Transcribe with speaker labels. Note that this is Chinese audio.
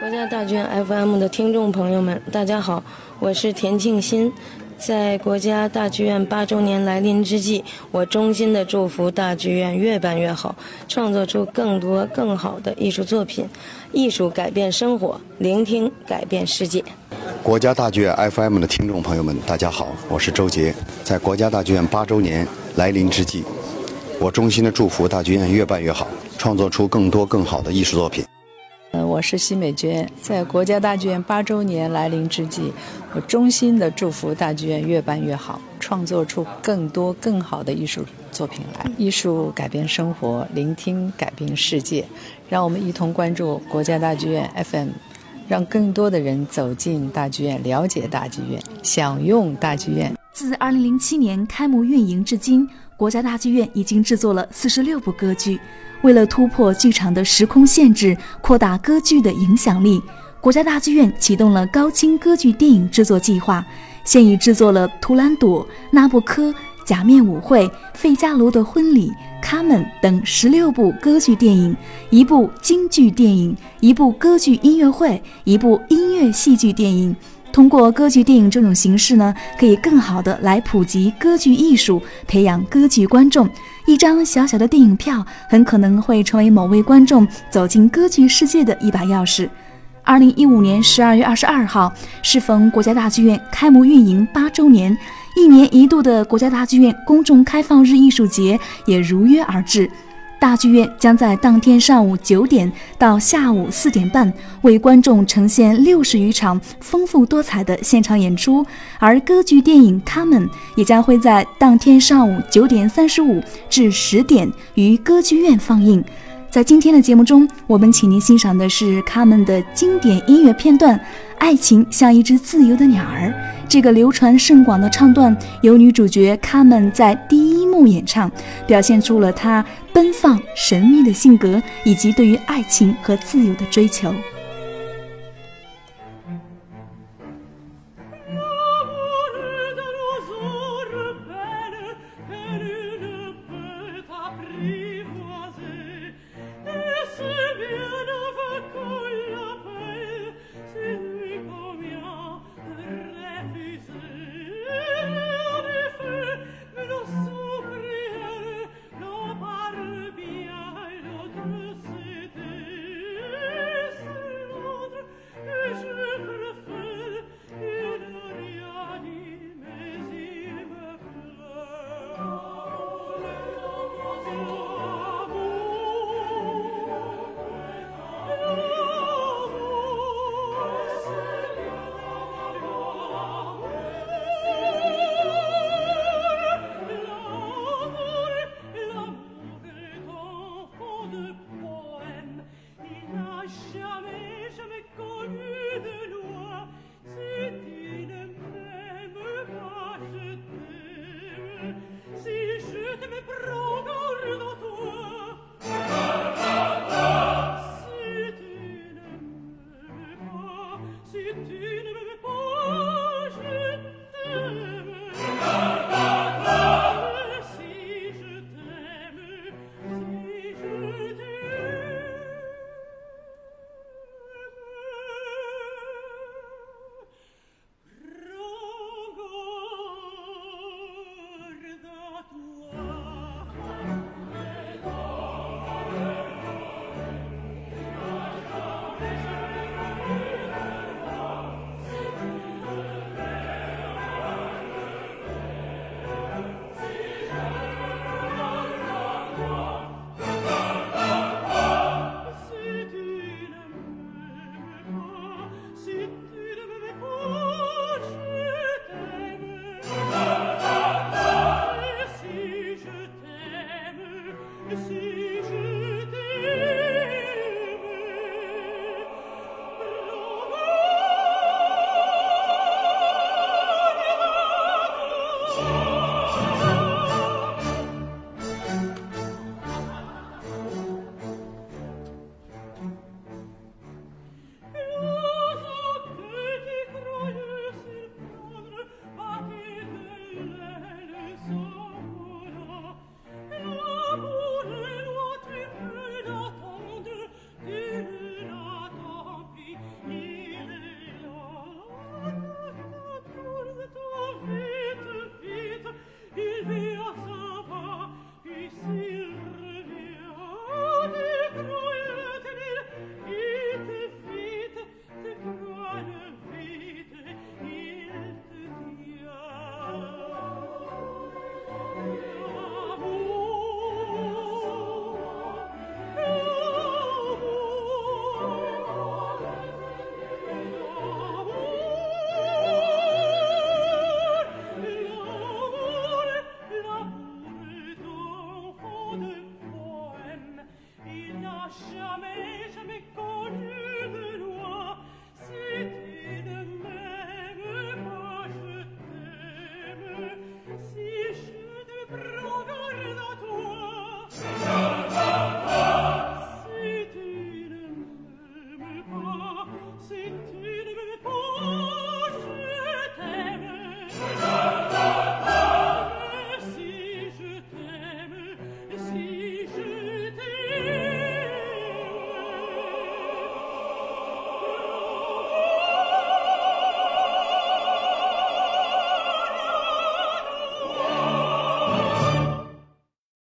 Speaker 1: 国家大剧院 FM 的听众朋友们，大家好，我是田庆新。在国家大剧院八周年来临之际，我衷心的祝福大剧院越办越好，创作出更多更好的艺术作品。艺术改变生活，聆听改变世界。
Speaker 2: 国家大剧院 FM 的听众朋友们，大家好，我是周杰。在国家大剧院八周年来临之际，我衷心的祝福大剧院越办越好，创作出更多更好的艺术作品。
Speaker 3: 我是奚美娟。在国家大剧院八周年来临之际，我衷心的祝福大剧院越办越好，创作出更多更好的艺术作品来。艺术改变生活，聆听改变世界。让我们一同关注国家大剧院 FM，让更多的人走进大剧院，了解大剧院，享用大剧院。
Speaker 4: 自二零零七年开幕运营至今，国家大剧院已经制作了四十六部歌剧。为了突破剧场的时空限制，扩大歌剧的影响力，国家大剧院启动了高清歌剧电影制作计划，现已制作了《图兰朵》《纳布科》《假面舞会》《费加罗的婚礼》《卡门》等十六部歌剧电影，一部京剧电影，一部歌剧音乐会，一部音乐戏剧电影。通过歌剧电影这种形式呢，可以更好的来普及歌剧艺术，培养歌剧观众。一张小小的电影票，很可能会成为某位观众走进歌剧世界的一把钥匙。二零一五年十二月二十二号，适逢国家大剧院开幕运营八周年，一年一度的国家大剧院公众开放日艺术节也如约而至。大剧院将在当天上午九点到下午四点半为观众呈现六十余场丰富多彩的现场演出，而歌剧电影《卡门》也将会在当天上午九点三十五至十点于歌剧院放映。在今天的节目中，我们请您欣赏的是卡门的经典音乐片段《爱情像一只自由的鸟儿》。这个流传甚广的唱段由女主角卡门在第一演唱，表现出了他奔放神秘的性格以及对于爱情和自由的追求。si je te me prends dans le Yes, Senti